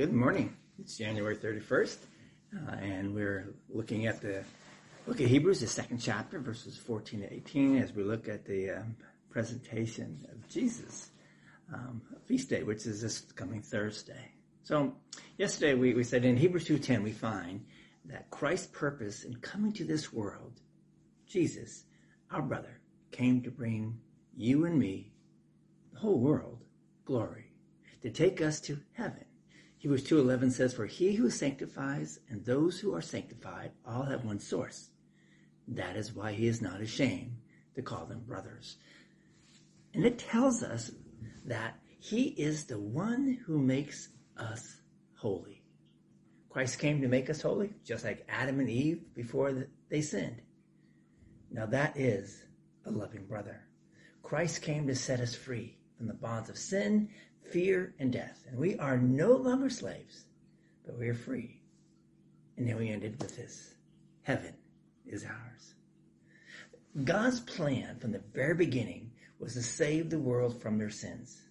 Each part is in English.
Good morning. It's January 31st, uh, and we're looking at the book of Hebrews, the second chapter, verses 14 to 18, as we look at the um, presentation of Jesus um, feast day, which is this coming Thursday. So, yesterday we, we said in Hebrews 2.10 we find that Christ's purpose in coming to this world, Jesus, our brother, came to bring you and me, the whole world, glory, to take us to heaven Hebrews 2.11 says, For he who sanctifies and those who are sanctified all have one source. That is why he is not ashamed to call them brothers. And it tells us that he is the one who makes us holy. Christ came to make us holy, just like Adam and Eve before they sinned. Now that is a loving brother. Christ came to set us free from the bonds of sin, fear, and death. And we are no longer slaves, but we are free. And then we ended with this heaven is ours. God's plan from the very beginning was to save the world from their sins.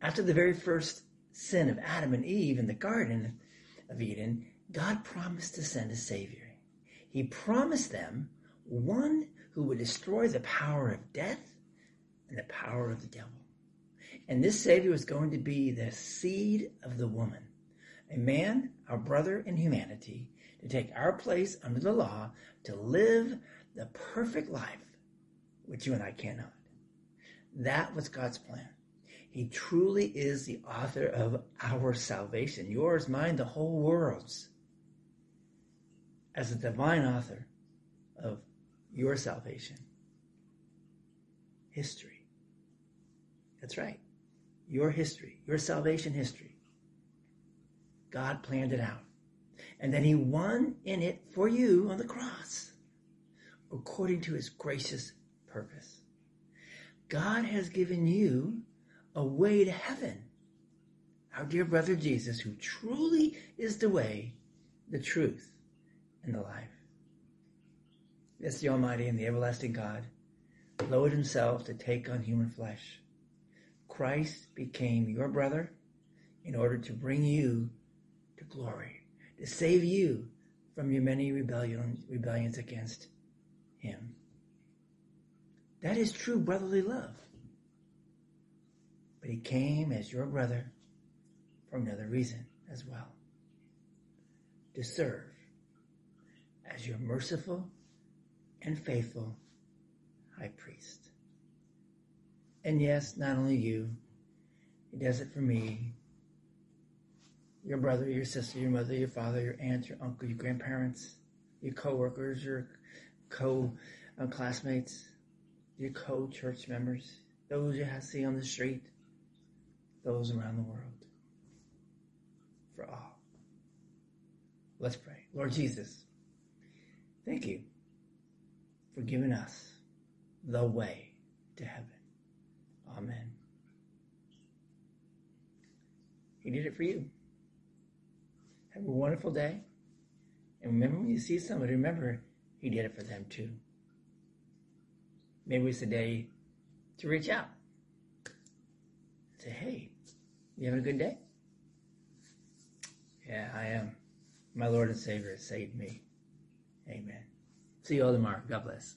After the very first sin of Adam and Eve in the Garden of Eden, God promised to send a Savior. He promised them one who would destroy the power of death and the power of the devil. And this Savior was going to be the seed of the woman, a man, our brother in humanity, to take our place under the law, to live the perfect life, which you and I cannot. That was God's plan. He truly is the author of our salvation, yours, mine, the whole world's. As the divine author of your salvation, history. That's right your history, your salvation history. God planned it out. And then he won in it for you on the cross, according to his gracious purpose. God has given you a way to heaven. Our dear brother Jesus, who truly is the way, the truth, and the life. Yes, the Almighty and the everlasting God lowered himself to take on human flesh Christ became your brother in order to bring you to glory, to save you from your many rebellion, rebellions against him. That is true brotherly love. But he came as your brother for another reason as well. To serve as your merciful and faithful high priest. And yes, not only you, he does it for me, your brother, your sister, your mother, your father, your aunt, your uncle, your grandparents, your co-workers, your co-classmates, your co-church members, those you see on the street, those around the world, for all. Let's pray. Lord Jesus, thank you for giving us the way to heaven. Amen. He did it for you. Have a wonderful day. And remember when you see somebody, remember he did it for them too. Maybe it's a day to reach out. Say, hey, you having a good day? Yeah, I am. My Lord and Savior saved me. Amen. See you all tomorrow. God bless.